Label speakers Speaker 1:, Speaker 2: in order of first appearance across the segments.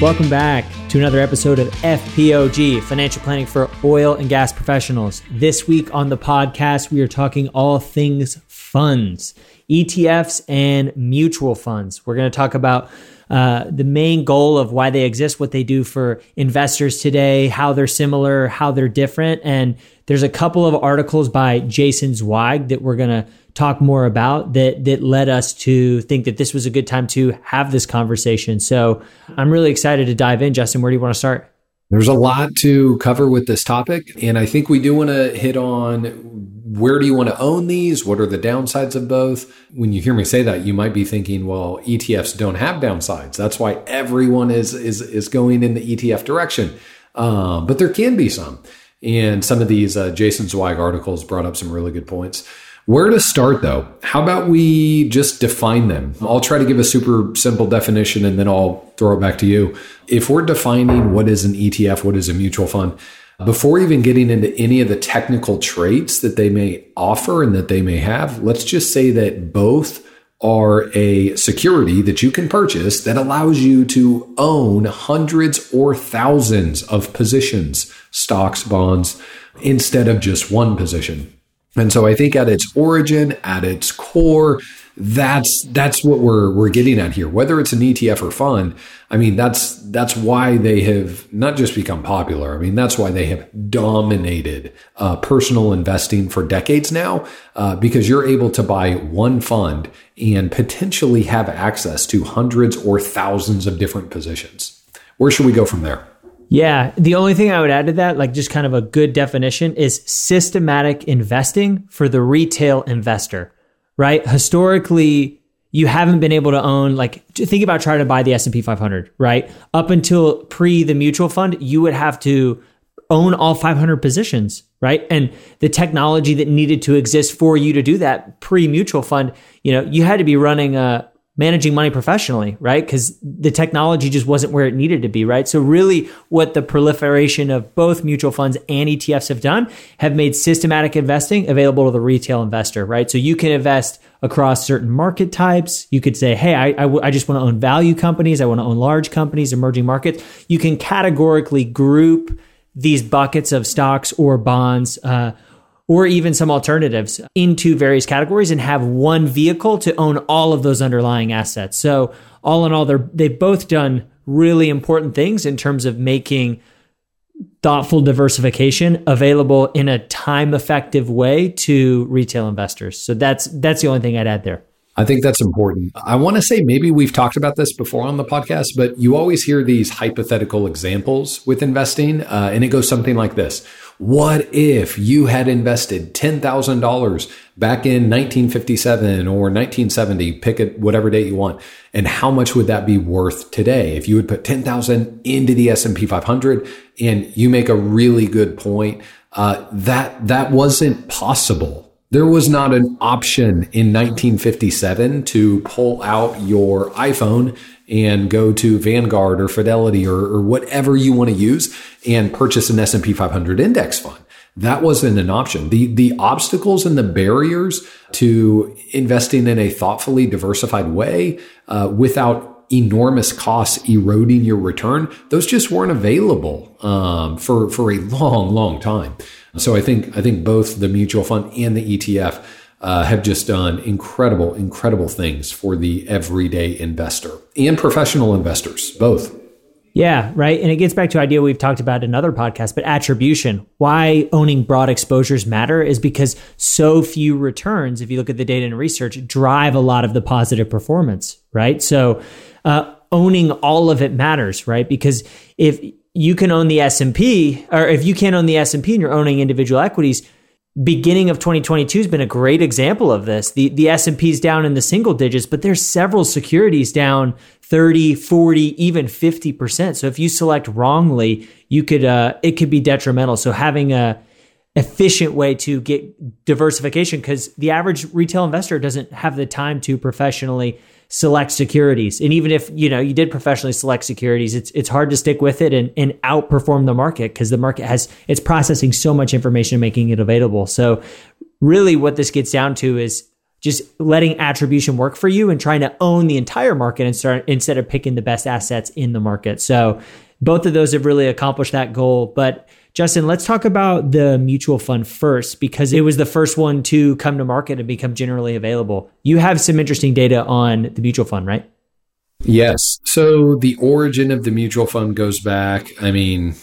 Speaker 1: Welcome back to another episode of FPOG, Financial Planning for Oil and Gas Professionals. This week on the podcast, we are talking all things funds, ETFs, and mutual funds. We're going to talk about uh, the main goal of why they exist, what they do for investors today, how they're similar, how they're different. And there's a couple of articles by Jason Zweig that we're going to talk more about that that led us to think that this was a good time to have this conversation. So I'm really excited to dive in. Justin, where do you want to start?
Speaker 2: There's a lot to cover with this topic, and I think we do want to hit on where do you want to own these? What are the downsides of both? When you hear me say that, you might be thinking, well, ETFs don't have downsides. That's why everyone is is is going in the ETF direction. Um, but there can be some, and some of these uh, Jason Zweig articles brought up some really good points. Where to start though? How about we just define them? I'll try to give a super simple definition and then I'll throw it back to you. If we're defining what is an ETF, what is a mutual fund, before even getting into any of the technical traits that they may offer and that they may have, let's just say that both are a security that you can purchase that allows you to own hundreds or thousands of positions, stocks, bonds, instead of just one position. And so I think at its origin, at its core, that's that's what we're we're getting at here. Whether it's an ETF or fund, I mean that's that's why they have not just become popular. I mean that's why they have dominated uh, personal investing for decades now, uh, because you're able to buy one fund and potentially have access to hundreds or thousands of different positions. Where should we go from there?
Speaker 1: Yeah. The only thing I would add to that, like just kind of a good definition, is systematic investing for the retail investor, right? Historically, you haven't been able to own like think about trying to buy the S&P 500, right? Up until pre the mutual fund, you would have to own all 500 positions, right? And the technology that needed to exist for you to do that pre mutual fund, you know, you had to be running a managing money professionally, right? Because the technology just wasn't where it needed to be, right? So, really, what the proliferation of both mutual funds and ETFs have done have made systematic investing available to the retail investor, right? So, you can invest across certain market types. You could say, hey, I, I, w- I just want to own value companies, I want to own large companies, emerging markets. You can categorically group these buckets of stocks or bonds. Uh, or even some alternatives into various categories and have one vehicle to own all of those underlying assets. So all in all, they're, they've both done really important things in terms of making thoughtful diversification available in a time effective way to retail investors. So that's that's the only thing I'd add there.
Speaker 2: I think that's important. I want to say maybe we've talked about this before on the podcast, but you always hear these hypothetical examples with investing, uh, and it goes something like this What if you had invested $10,000 back in 1957 or 1970, pick it whatever date you want, and how much would that be worth today? If you would put 10,000 into the S&P 500 and you make a really good point, uh, that, that wasn't possible there was not an option in 1957 to pull out your iPhone and go to Vanguard or Fidelity or, or whatever you want to use and purchase an S&P 500 index fund. That wasn't an option. The, the obstacles and the barriers to investing in a thoughtfully diversified way uh, without enormous costs eroding your return, those just weren't available um, for, for a long, long time. So I think I think both the mutual fund and the ETF uh, have just done incredible, incredible things for the everyday investor and professional investors, both.
Speaker 1: Yeah, right. And it gets back to idea we've talked about in other podcasts, but attribution. Why owning broad exposures matter is because so few returns, if you look at the data and research, drive a lot of the positive performance, right? So uh, owning all of it matters, right? Because if you can own the S&P or if you can't own the S&P and you're owning individual equities, beginning of 2022 has been a great example of this. The the S&P is down in the single digits, but there's several securities down 30, 40, even 50%. So if you select wrongly, you could uh, it could be detrimental. So having a efficient way to get diversification because the average retail investor doesn't have the time to professionally select securities. And even if, you know, you did professionally select securities, it's it's hard to stick with it and, and outperform the market because the market has it's processing so much information and making it available. So really what this gets down to is just letting attribution work for you and trying to own the entire market and start instead of picking the best assets in the market. So both of those have really accomplished that goal. But Justin, let's talk about the mutual fund first because it was the first one to come to market and become generally available. You have some interesting data on the mutual fund, right?
Speaker 2: Yes. So the origin of the mutual fund goes back, I mean,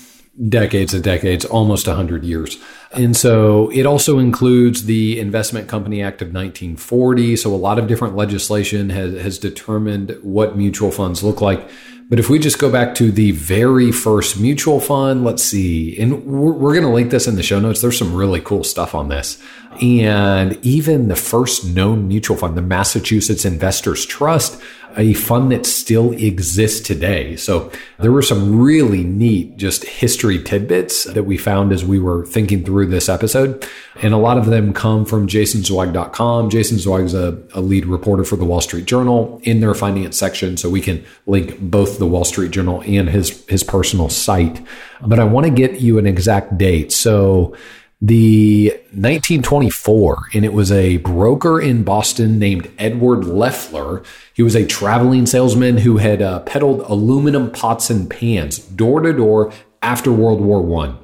Speaker 2: decades and decades, almost 100 years. And so it also includes the Investment Company Act of 1940. So a lot of different legislation has, has determined what mutual funds look like. But if we just go back to the very first mutual fund, let's see, and we're, we're going to link this in the show notes. There's some really cool stuff on this. And even the first known mutual fund, the Massachusetts Investors Trust, a fund that still exists today. So there were some really neat just history tidbits that we found as we were thinking through this episode. And a lot of them come from jasonzweig.com. Jason Zweig is a, a lead reporter for the Wall Street Journal in their finance section. So we can link both the Wall Street Journal and his, his personal site. But I want to get you an exact date. So the 1924, and it was a broker in Boston named Edward Leffler. He was a traveling salesman who had uh, peddled aluminum pots and pans door to door after World War One.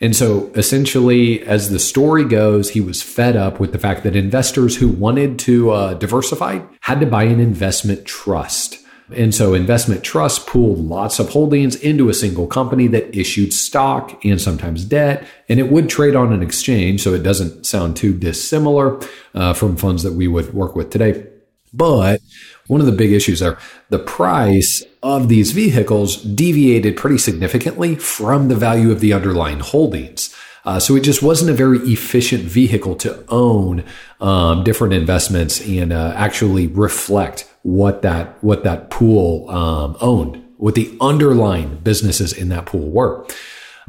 Speaker 2: And so essentially, as the story goes, he was fed up with the fact that investors who wanted to uh, diversify had to buy an investment trust. And so investment trusts pooled lots of holdings into a single company that issued stock and sometimes debt, and it would trade on an exchange. So it doesn't sound too dissimilar uh, from funds that we would work with today. But one of the big issues are the price of these vehicles deviated pretty significantly from the value of the underlying holdings. Uh, so it just wasn't a very efficient vehicle to own um, different investments and uh, actually reflect what that what that pool um, owned, what the underlying businesses in that pool were.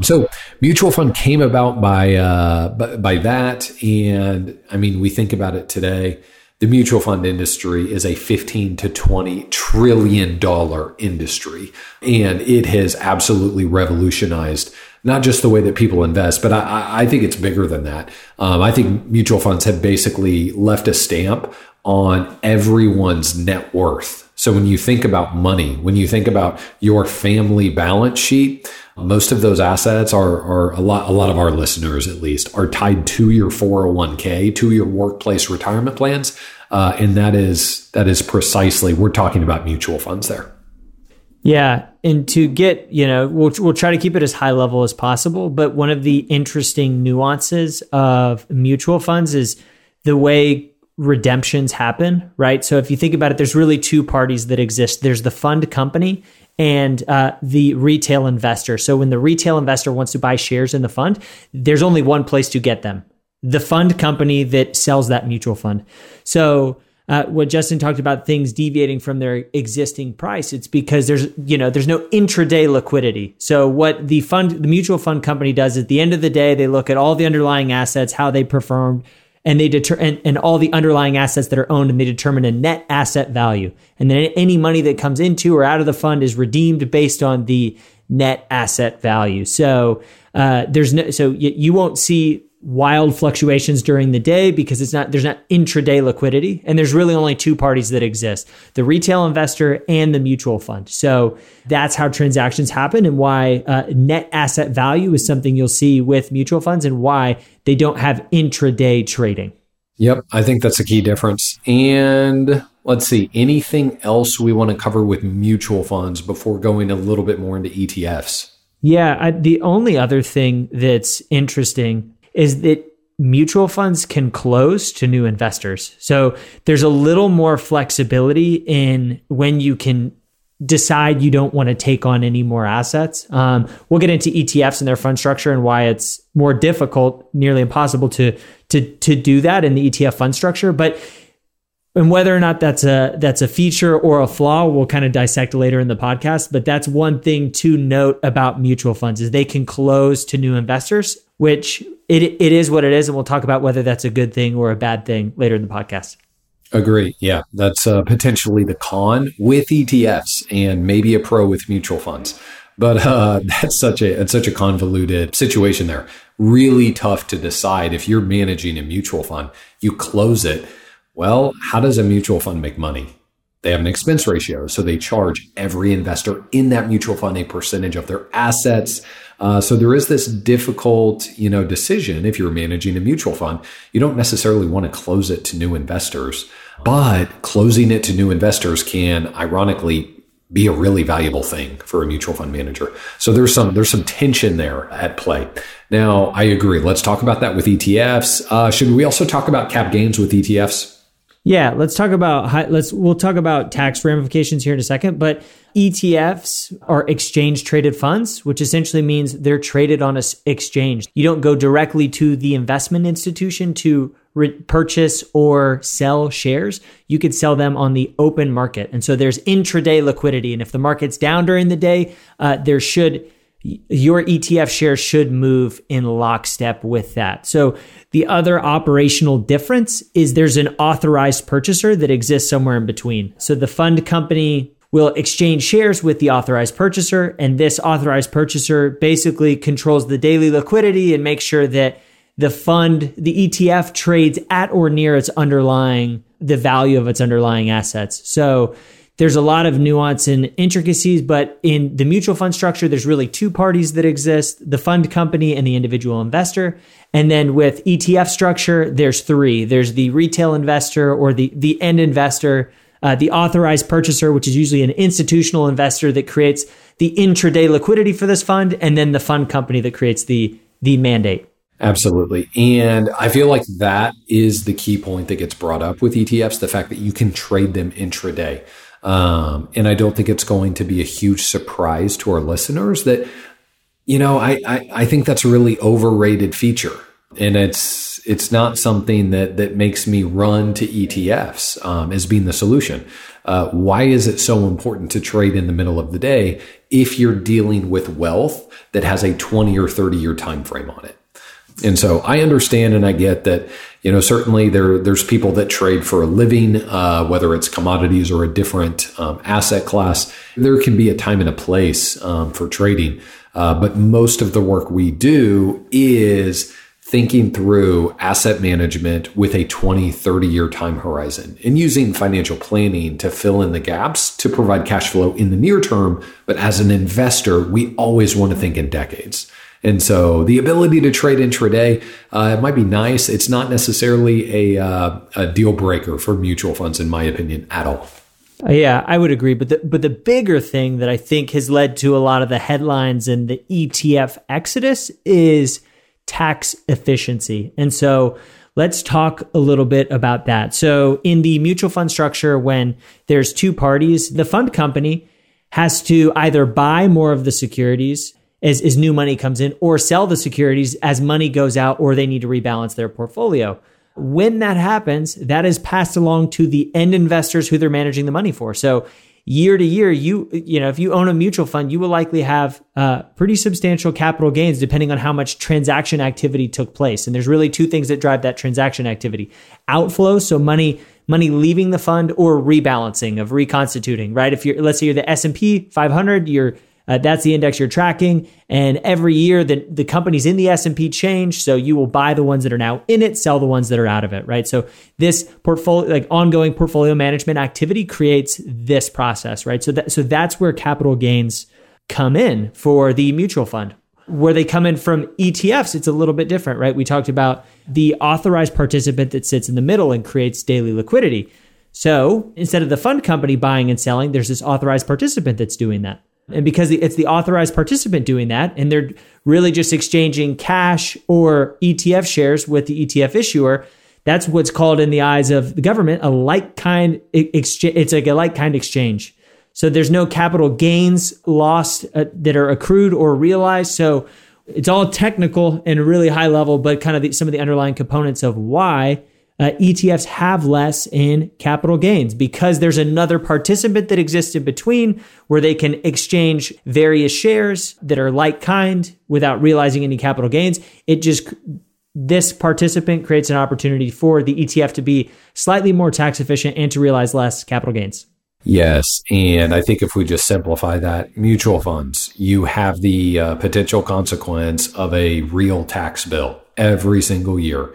Speaker 2: So mutual fund came about by uh, by, by that, and I mean we think about it today. The mutual fund industry is a 15 to 20 trillion dollar industry, and it has absolutely revolutionized not just the way that people invest, but I, I think it's bigger than that. Um, I think mutual funds have basically left a stamp on everyone's net worth. So when you think about money, when you think about your family balance sheet, most of those assets are, are a lot, a lot of our listeners at least are tied to your 401k, to your workplace retirement plans. Uh, and that is, that is precisely, we're talking about mutual funds there.
Speaker 1: Yeah, and to get you know, we'll we'll try to keep it as high level as possible. But one of the interesting nuances of mutual funds is the way redemptions happen, right? So if you think about it, there's really two parties that exist. There's the fund company and uh, the retail investor. So when the retail investor wants to buy shares in the fund, there's only one place to get them: the fund company that sells that mutual fund. So uh, what Justin talked about things deviating from their existing price, it's because there's you know there's no intraday liquidity. So what the fund, the mutual fund company does at the end of the day, they look at all the underlying assets, how they performed, and they deter and, and all the underlying assets that are owned, and they determine a net asset value. And then any money that comes into or out of the fund is redeemed based on the net asset value. So uh, there's no so you, you won't see wild fluctuations during the day because it's not there's not intraday liquidity and there's really only two parties that exist the retail investor and the mutual fund. So that's how transactions happen and why uh, net asset value is something you'll see with mutual funds and why they don't have intraday trading.
Speaker 2: Yep i think that's a key difference. And let's see anything else we want to cover with mutual funds before going a little bit more into etfs
Speaker 1: yeah I, the only other thing that's interesting is that mutual funds can close to new investors. So there's a little more flexibility in when you can decide you don't want to take on any more assets. Um, we'll get into ETFs and their fund structure and why it's more difficult, nearly impossible to to to do that in the ETF fund structure. But and whether or not that's a that's a feature or a flaw, we'll kind of dissect later in the podcast. But that's one thing to note about mutual funds is they can close to new investors, which it it is what it is, and we'll talk about whether that's a good thing or a bad thing later in the podcast.
Speaker 2: Agree. Yeah, that's uh, potentially the con with ETFs and maybe a pro with mutual funds. But uh, that's such a it's such a convoluted situation there. Really tough to decide if you're managing a mutual fund. You close it. Well, how does a mutual fund make money? They have an expense ratio, so they charge every investor in that mutual fund a percentage of their assets. Uh, so there is this difficult, you know, decision if you're managing a mutual fund. You don't necessarily want to close it to new investors, but closing it to new investors can, ironically, be a really valuable thing for a mutual fund manager. So there's some there's some tension there at play. Now, I agree. Let's talk about that with ETFs. Uh, should we also talk about cap gains with ETFs?
Speaker 1: Yeah, let's talk about let's we'll talk about tax ramifications here in a second, but ETFs are exchange traded funds, which essentially means they're traded on a exchange. You don't go directly to the investment institution to re- purchase or sell shares. You could sell them on the open market. And so there's intraday liquidity. And if the market's down during the day, uh, there should your ETF share should move in lockstep with that. So the other operational difference is there's an authorized purchaser that exists somewhere in between. So the fund company will exchange shares with the authorized purchaser and this authorized purchaser basically controls the daily liquidity and makes sure that the fund, the ETF trades at or near its underlying the value of its underlying assets. So there's a lot of nuance and intricacies, but in the mutual fund structure, there's really two parties that exist the fund company and the individual investor. And then with ETF structure, there's three there's the retail investor or the, the end investor, uh, the authorized purchaser, which is usually an institutional investor that creates the intraday liquidity for this fund, and then the fund company that creates the, the mandate.
Speaker 2: Absolutely. And I feel like that is the key point that gets brought up with ETFs the fact that you can trade them intraday. Um, and I don't think it's going to be a huge surprise to our listeners that, you know, I, I, I think that's a really overrated feature. And it's it's not something that that makes me run to ETFs um, as being the solution. Uh, why is it so important to trade in the middle of the day if you're dealing with wealth that has a 20 or 30 year time frame on it? And so I understand and I get that, you know, certainly there, there's people that trade for a living, uh, whether it's commodities or a different um, asset class. There can be a time and a place um, for trading. Uh, but most of the work we do is thinking through asset management with a 20, 30 year time horizon and using financial planning to fill in the gaps to provide cash flow in the near term. But as an investor, we always want to think in decades. And so the ability to trade intraday, uh, it might be nice. It's not necessarily a, uh, a deal breaker for mutual funds, in my opinion, at all.
Speaker 1: Yeah, I would agree. But the, but the bigger thing that I think has led to a lot of the headlines and the ETF exodus is tax efficiency. And so let's talk a little bit about that. So in the mutual fund structure, when there's two parties, the fund company has to either buy more of the securities as, as new money comes in or sell the securities as money goes out or they need to rebalance their portfolio. When that happens, that is passed along to the end investors who they're managing the money for. So year to year, you you know if you own a mutual fund, you will likely have uh, pretty substantial capital gains depending on how much transaction activity took place. And there's really two things that drive that transaction activity: outflow, so money money leaving the fund, or rebalancing of reconstituting. Right? If you're let's say you're the S and P 500, you're uh, that's the index you're tracking. And every year the, the companies in the S&P change. So you will buy the ones that are now in it, sell the ones that are out of it, right? So this portfolio, like ongoing portfolio management activity creates this process, right? So that, so that's where capital gains come in for the mutual fund. Where they come in from ETFs, it's a little bit different, right? We talked about the authorized participant that sits in the middle and creates daily liquidity. So instead of the fund company buying and selling, there's this authorized participant that's doing that. And because it's the authorized participant doing that, and they're really just exchanging cash or ETF shares with the ETF issuer, that's what's called in the eyes of the government a like kind exchange. It's like a like kind exchange. So there's no capital gains lost uh, that are accrued or realized. So it's all technical and really high level, but kind of the, some of the underlying components of why uh, ETFs have less in capital gains because there's another participant that exists in between where they can exchange various shares that are like kind without realizing any capital gains. It just this participant creates an opportunity for the ETF to be slightly more tax efficient and to realize less capital gains.
Speaker 2: Yes. And I think if we just simplify that, mutual funds, you have the uh, potential consequence of a real tax bill every single year.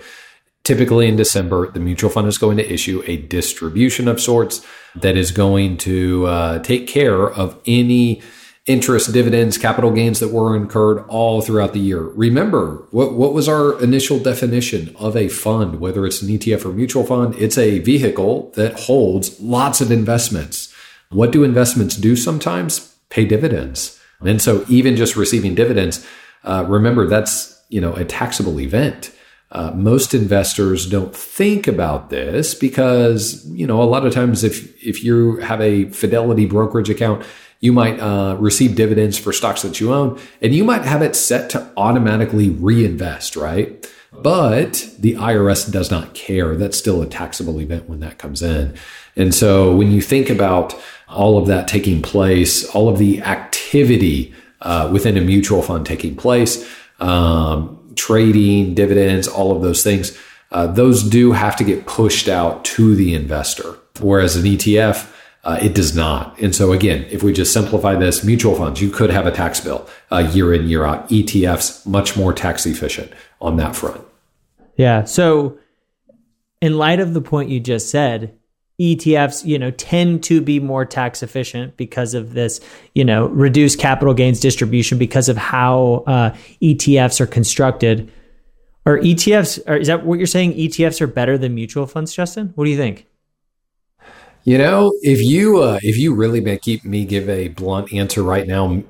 Speaker 2: Typically in December, the mutual fund is going to issue a distribution of sorts that is going to uh, take care of any interest, dividends, capital gains that were incurred all throughout the year. Remember, what, what was our initial definition of a fund, whether it's an ETF or mutual fund? It's a vehicle that holds lots of investments. What do investments do sometimes? Pay dividends. And so even just receiving dividends, uh, remember that's, you know, a taxable event. Uh, most investors don't think about this because you know a lot of times if if you have a fidelity brokerage account you might uh, receive dividends for stocks that you own, and you might have it set to automatically reinvest, right? But the IRS does not care. That's still a taxable event when that comes in. And so when you think about all of that taking place, all of the activity uh, within a mutual fund taking place, um, trading, dividends, all of those things, uh, those do have to get pushed out to the investor. Whereas an ETF, uh, it does not. And so again, if we just simplify this, mutual funds, you could have a tax bill uh, year in, year out. ETFs, much more tax efficient on that front.
Speaker 1: Yeah. So in light of the point you just said, ETFs, you know, tend to be more tax efficient because of this, you know, reduced capital gains distribution because of how uh, ETFs are constructed. Are ETFs? Are, is that what you're saying? ETFs are better than mutual funds, Justin? What do you think?
Speaker 2: You know, if you uh, if you really make me give a blunt answer right now,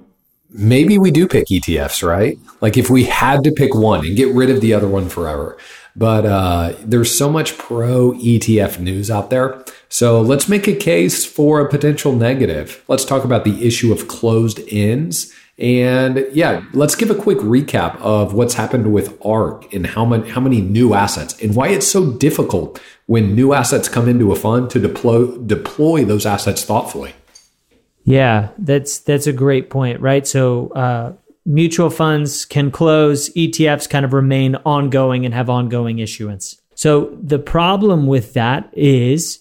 Speaker 2: maybe we do pick ETFs, right? Like if we had to pick one and get rid of the other one forever. But uh, there's so much pro ETF news out there. So let's make a case for a potential negative. Let's talk about the issue of closed ends and yeah, let's give a quick recap of what's happened with ARK and how many how many new assets and why it's so difficult when new assets come into a fund to deploy deploy those assets thoughtfully.
Speaker 1: Yeah, that's that's a great point, right? So uh, mutual funds can close, ETFs kind of remain ongoing and have ongoing issuance. So the problem with that is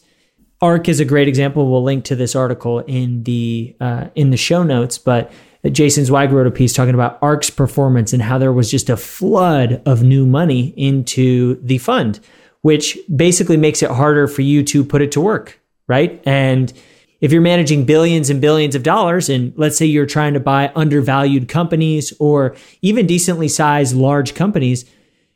Speaker 1: ARK is a great example. We'll link to this article in the uh, in the show notes, but Jason Zweig wrote a piece talking about ARK's performance and how there was just a flood of new money into the fund, which basically makes it harder for you to put it to work, right? And if you're managing billions and billions of dollars, and let's say you're trying to buy undervalued companies or even decently sized large companies,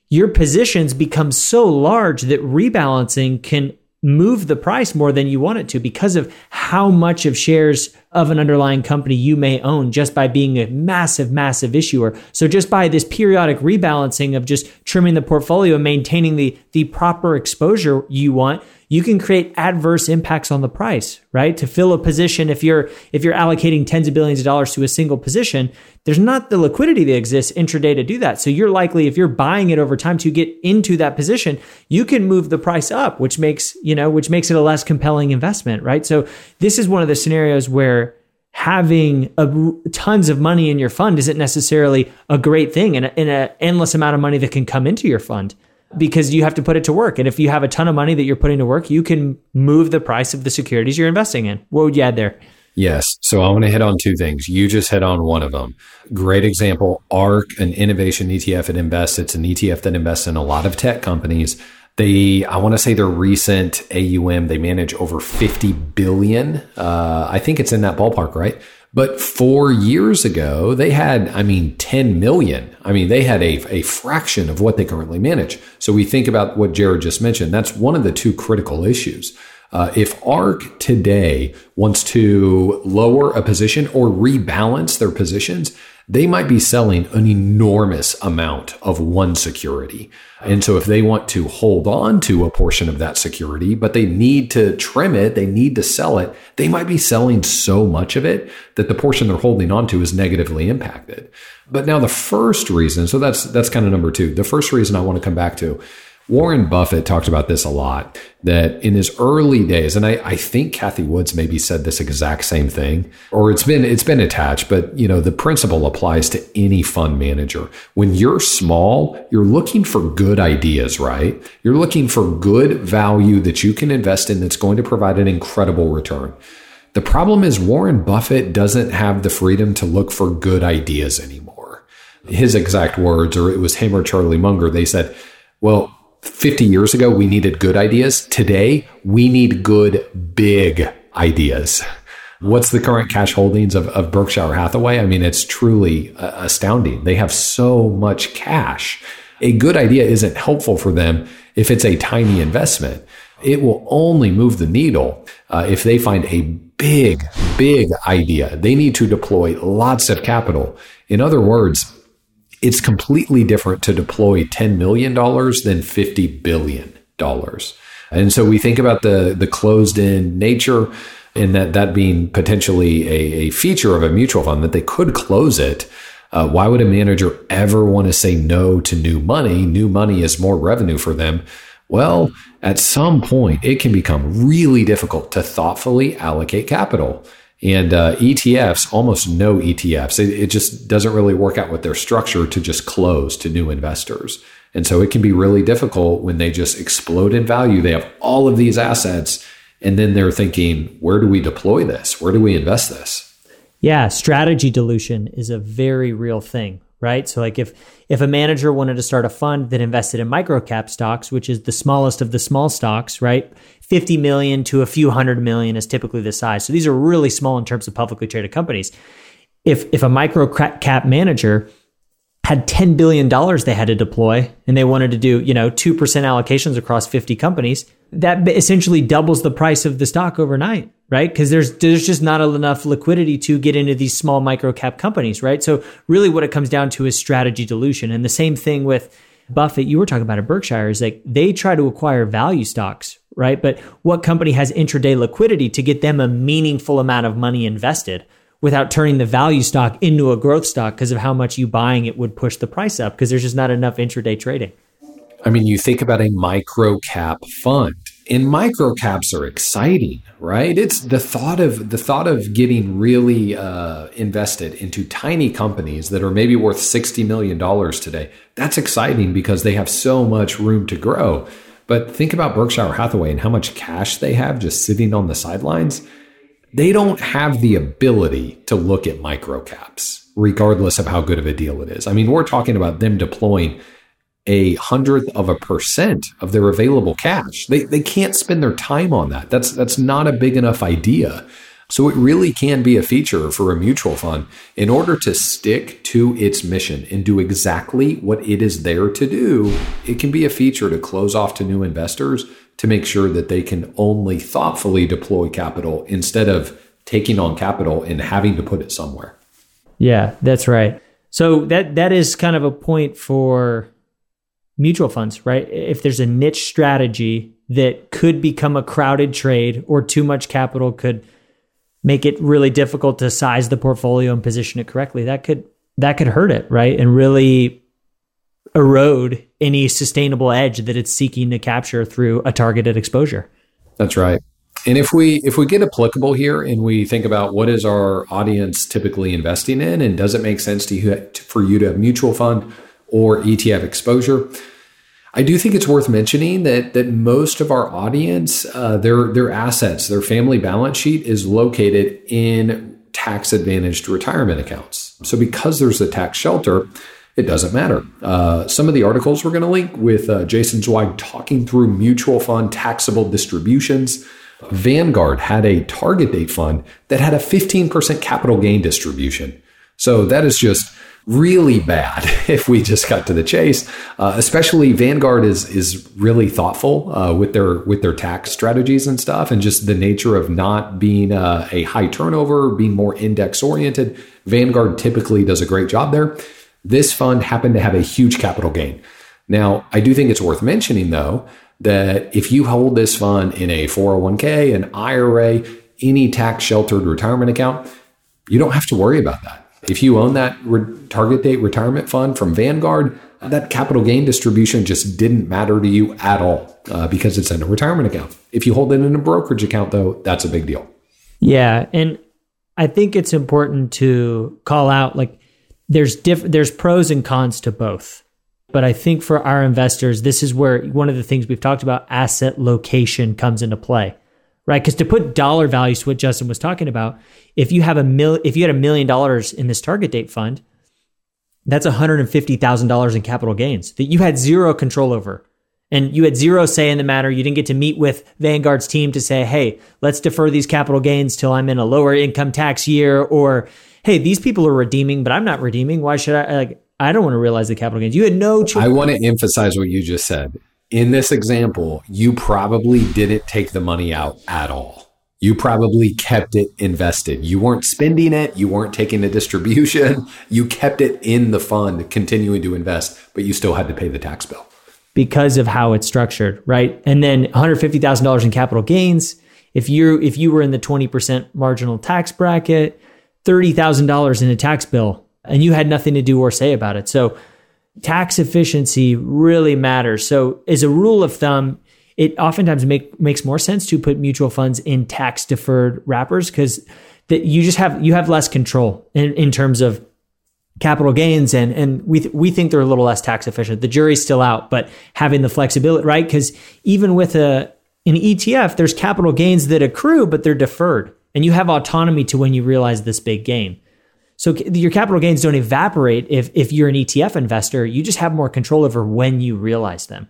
Speaker 1: your positions become so large that rebalancing can move the price more than you want it to because of how much of shares of an underlying company you may own just by being a massive, massive issuer. So just by this periodic rebalancing of just trimming the portfolio and maintaining the, the proper exposure you want, you can create adverse impacts on the price, right? To fill a position, if you're if you're allocating tens of billions of dollars to a single position, there's not the liquidity that exists intraday to do that. So you're likely, if you're buying it over time to get into that position, you can move the price up, which makes you know which makes it a less compelling investment, right? So this is one of the scenarios where having a, tons of money in your fund isn't necessarily a great thing and an endless amount of money that can come into your fund because you have to put it to work. And if you have a ton of money that you're putting to work, you can move the price of the securities you're investing in. What would you add there?
Speaker 2: Yes. So I want to hit on two things. You just hit on one of them. Great example ARK, an innovation ETF that invests. It's an ETF that invests in a lot of tech companies. They, I want to say their recent AUM, they manage over 50 billion. Uh, I think it's in that ballpark, right? But four years ago, they had, I mean, 10 million. I mean, they had a, a fraction of what they currently manage. So we think about what Jared just mentioned. That's one of the two critical issues. Uh, if ARK today wants to lower a position or rebalance their positions, they might be selling an enormous amount of one security. And so if they want to hold on to a portion of that security, but they need to trim it, they need to sell it, they might be selling so much of it that the portion they're holding on to is negatively impacted. But now the first reason, so that's that's kind of number 2. The first reason I want to come back to Warren Buffett talked about this a lot that in his early days, and I, I, think Cathie Woods maybe said this exact same thing, or it's been it's been attached, but you know, the principle applies to any fund manager. When you're small, you're looking for good ideas, right? You're looking for good value that you can invest in that's going to provide an incredible return. The problem is Warren Buffett doesn't have the freedom to look for good ideas anymore. His exact words, or it was him or Charlie Munger, they said, well, 50 years ago, we needed good ideas. Today, we need good, big ideas. What's the current cash holdings of, of Berkshire Hathaway? I mean, it's truly uh, astounding. They have so much cash. A good idea isn't helpful for them if it's a tiny investment. It will only move the needle uh, if they find a big, big idea. They need to deploy lots of capital. In other words, it's completely different to deploy $10 million than $50 billion. And so we think about the, the closed in nature and that, that being potentially a, a feature of a mutual fund that they could close it. Uh, why would a manager ever want to say no to new money? New money is more revenue for them. Well, at some point, it can become really difficult to thoughtfully allocate capital. And uh, ETFs, almost no ETFs. It, it just doesn't really work out with their structure to just close to new investors. And so it can be really difficult when they just explode in value. They have all of these assets, and then they're thinking, where do we deploy this? Where do we invest this?
Speaker 1: Yeah, strategy dilution is a very real thing right? So like if if a manager wanted to start a fund that invested in microcap stocks, which is the smallest of the small stocks, right? 50 million to a few hundred million is typically the size. So these are really small in terms of publicly traded companies. If if a micro cap manager had $10 billion they had to deploy and they wanted to do, you know, 2% allocations across 50 companies, that essentially doubles the price of the stock overnight, right? Because there's there's just not enough liquidity to get into these small micro cap companies, right? So really what it comes down to is strategy dilution. And the same thing with Buffett, you were talking about at Berkshire, is like they try to acquire value stocks, right? But what company has intraday liquidity to get them a meaningful amount of money invested? without turning the value stock into a growth stock because of how much you buying it would push the price up because there's just not enough intraday trading.
Speaker 2: I mean, you think about a micro cap fund. And micro caps are exciting, right? It's the thought of the thought of getting really uh, invested into tiny companies that are maybe worth sixty million dollars today. That's exciting because they have so much room to grow. But think about Berkshire Hathaway and how much cash they have just sitting on the sidelines they don't have the ability to look at microcaps, regardless of how good of a deal it is. I mean, we're talking about them deploying a hundredth of a percent of their available cash. They, they can't spend their time on that. That's, that's not a big enough idea. So it really can be a feature for a mutual fund in order to stick to its mission and do exactly what it is there to do. It can be a feature to close off to new investors to make sure that they can only thoughtfully deploy capital instead of taking on capital and having to put it somewhere.
Speaker 1: Yeah, that's right. So that that is kind of a point for mutual funds, right? If there's a niche strategy that could become a crowded trade or too much capital could make it really difficult to size the portfolio and position it correctly, that could that could hurt it, right? And really erode any sustainable edge that it's seeking to capture through a targeted exposure.
Speaker 2: That's right. And if we if we get applicable here and we think about what is our audience typically investing in and does it make sense to you for you to have mutual fund or ETF exposure, I do think it's worth mentioning that that most of our audience, uh, their their assets, their family balance sheet is located in tax advantaged retirement accounts. So because there's a tax shelter, it doesn't matter. Uh, some of the articles we're going to link with uh, Jason Zweig talking through mutual fund taxable distributions. Vanguard had a target date fund that had a 15% capital gain distribution. So that is just really bad if we just cut to the chase. Uh, especially Vanguard is is really thoughtful uh, with their with their tax strategies and stuff, and just the nature of not being uh, a high turnover, being more index oriented. Vanguard typically does a great job there. This fund happened to have a huge capital gain. Now, I do think it's worth mentioning, though, that if you hold this fund in a 401k, an IRA, any tax sheltered retirement account, you don't have to worry about that. If you own that re- target date retirement fund from Vanguard, that capital gain distribution just didn't matter to you at all uh, because it's in a retirement account. If you hold it in a brokerage account, though, that's a big deal.
Speaker 1: Yeah, and I think it's important to call out like there's diff- there's pros and cons to both. But I think for our investors, this is where one of the things we've talked about asset location comes into play. Right? Because to put dollar values to what Justin was talking about, if you have a mil if you had a million dollars in this target date fund, that's $150,000 in capital gains that you had zero control over. And you had zero say in the matter. You didn't get to meet with Vanguard's team to say, hey, let's defer these capital gains till I'm in a lower income tax year. Or, hey, these people are redeeming, but I'm not redeeming. Why should I? Like, I don't want to realize the capital gains. You had no choice.
Speaker 2: I want to emphasize what you just said. In this example, you probably didn't take the money out at all you probably kept it invested. You weren't spending it, you weren't taking a distribution, you kept it in the fund, continuing to invest, but you still had to pay the tax bill.
Speaker 1: Because of how it's structured, right? And then $150,000 in capital gains, if you if you were in the 20% marginal tax bracket, $30,000 in a tax bill and you had nothing to do or say about it. So tax efficiency really matters. So as a rule of thumb, it oftentimes make, makes more sense to put mutual funds in tax deferred wrappers because that you just have you have less control in, in terms of capital gains and and we th- we think they're a little less tax efficient. The jury's still out, but having the flexibility, right? Because even with a an ETF, there's capital gains that accrue, but they're deferred, and you have autonomy to when you realize this big gain. So your capital gains don't evaporate if if you're an ETF investor. You just have more control over when you realize them.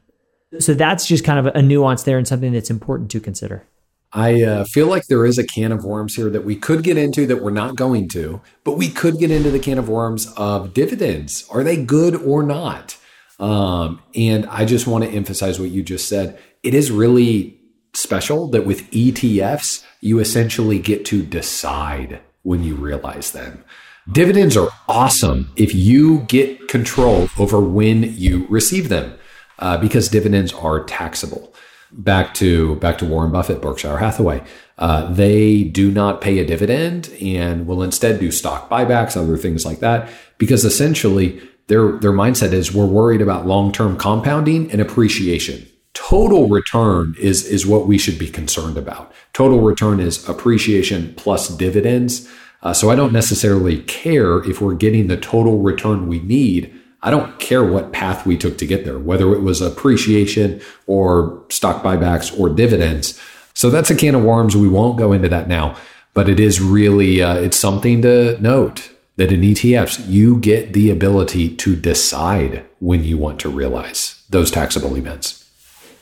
Speaker 1: So that's just kind of a nuance there and something that's important to consider.
Speaker 2: I uh, feel like there is a can of worms here that we could get into that we're not going to, but we could get into the can of worms of dividends. Are they good or not? Um, and I just want to emphasize what you just said. It is really special that with ETFs, you essentially get to decide when you realize them. Dividends are awesome if you get control over when you receive them uh, because dividends are taxable. Back to back to Warren Buffett, Berkshire Hathaway. Uh, they do not pay a dividend and will instead do stock buybacks, other things like that, because essentially their their mindset is we're worried about long term compounding and appreciation. Total return is is what we should be concerned about. Total return is appreciation plus dividends. Uh, so I don't necessarily care if we're getting the total return we need I don't care what path we took to get there, whether it was appreciation or stock buybacks or dividends. So that's a can of worms. We won't go into that now, but it is really uh, it's something to note that in ETFs you get the ability to decide when you want to realize those taxable events.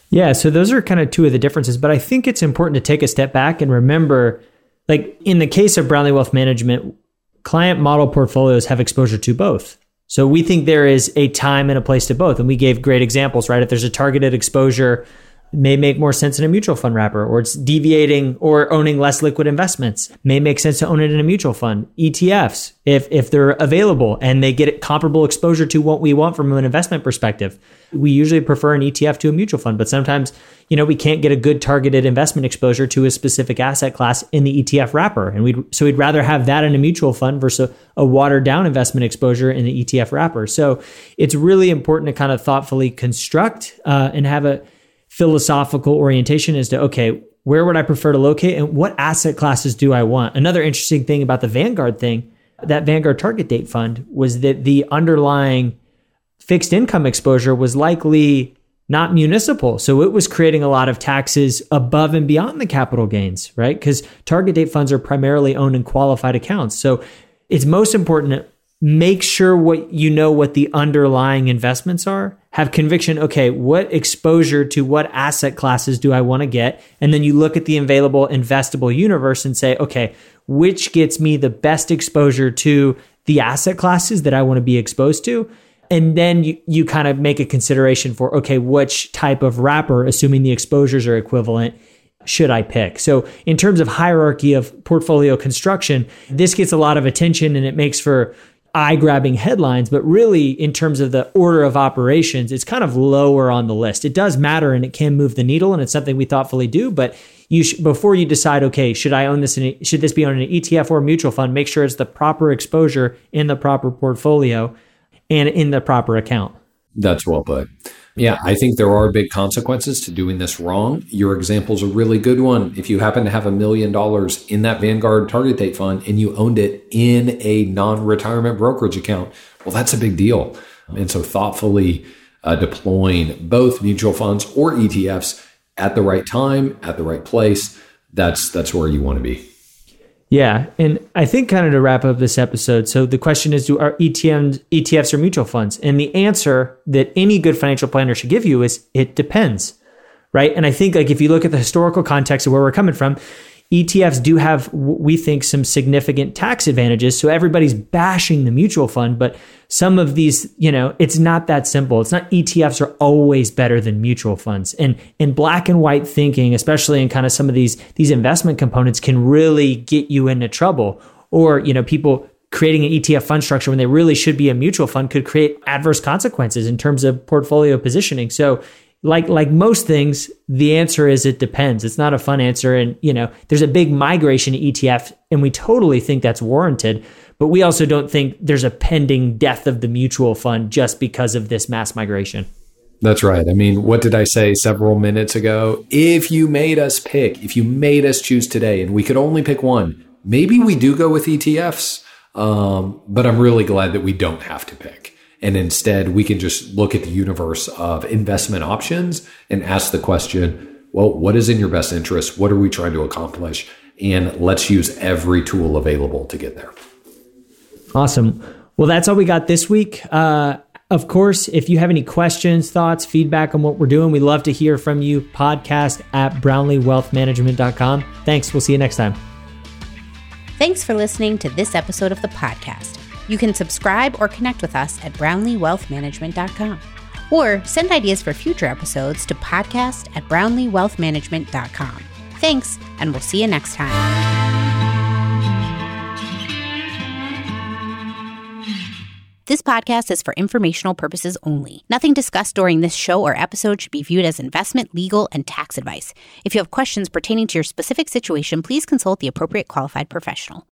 Speaker 1: Yeah, so those are kind of two of the differences, but I think it's important to take a step back and remember like in the case of Brownlee Wealth Management, client model portfolios have exposure to both. So we think there is a time and a place to both. And we gave great examples, right? If there's a targeted exposure may make more sense in a mutual fund wrapper or it's deviating or owning less liquid investments. May make sense to own it in a mutual fund. Etfs if if they're available and they get comparable exposure to what we want from an investment perspective we usually prefer an etf to a mutual fund. But sometimes you know we can't get a good targeted investment exposure to a specific asset class in the etf wrapper. And we'd so we'd rather have that in a mutual fund versus a, a watered down investment exposure in the etf wrapper. So it's really important to kind of thoughtfully construct uh, and have a philosophical orientation as to okay where would i prefer to locate and what asset classes do i want? Another interesting thing about the vanguard thing that vanguard target date fund was that the underlying fixed income exposure was likely not municipal. So it was creating a lot of taxes above and beyond the capital gains right? Because target date funds are primarily owned in qualified accounts. So it's most important make sure what you know what the underlying investments are. Have conviction okay what exposure to what asset classes do i want to get? And then you look at the available investable universe and say okay which gets me the best exposure to the asset classes that i want to be exposed to? And then you, you kind of make a consideration for okay which type of wrapper assuming the exposures are equivalent should I pick? So, in terms of hierarchy of portfolio construction, this gets a lot of attention and it makes for eye grabbing headlines, but really, in terms of the order of operations, it's kind of lower on the list. It does matter and it can move the needle, and it's something we thoughtfully do. But you sh- before you decide, okay, should I own this? In a, should this be on an ETF or mutual fund? Make sure it's the proper exposure in the proper portfolio and in the proper account.
Speaker 2: That's well put. Yeah, I think there are big consequences to doing this wrong. Your example is a really good one. If you happen to have a million dollars in that Vanguard target date fund and you owned it in a non retirement brokerage account, well, that's a big deal. And so thoughtfully uh, deploying both mutual funds or ETFs at the right time, at the right place, that's that's where you want to be.
Speaker 1: Yeah, and I think kind of to wrap up this episode. So the question is, do are ETMs, ETFs or mutual funds? And the answer that any good financial planner should give you is it depends, right? And I think like if you look at the historical context of where we're coming from, ETFs do have, we think, some significant tax advantages. So everybody's bashing the mutual fund, but some of these, you know, it's not that simple. It's not ETFs are always better than mutual funds. And in black and white thinking, especially in kind of some of these these investment components, can really get you into trouble. Or, you know, people creating an ETF fund structure when they really should be a mutual fund could create adverse consequences in terms of portfolio positioning. So like like most things, the answer is it depends. It's not a fun answer, and you know there's a big migration to ETF, and we totally think that's warranted. But we also don't think there's a pending death of the mutual fund just because of this mass migration.
Speaker 2: That's right. I mean, what did I say several minutes ago? If you made us pick, if you made us choose today, and we could only pick one, maybe we do go with ETFs. Um, but I'm really glad that we don't have to pick. And instead, we can just look at the universe of investment options and ask the question, well, what is in your best interest? What are we trying to accomplish? And let's use every tool available to get there.
Speaker 1: Awesome. Well, that's all we got this week. Uh, of course, if you have any questions, thoughts, feedback on what we're doing, we'd love to hear from you. Podcast at brownleewealthmanagement.com. Thanks. We'll see you next time.
Speaker 3: Thanks for listening to this episode of the podcast. You can subscribe or connect with us at brownleewealthmanagement.com or send ideas for future episodes to podcast at brownleewealthmanagement.com. Thanks, and we'll see you next time. This podcast is for informational purposes only. Nothing discussed during this show or episode should be viewed as investment, legal, and tax advice. If you have questions pertaining to your specific situation, please consult the appropriate qualified professional.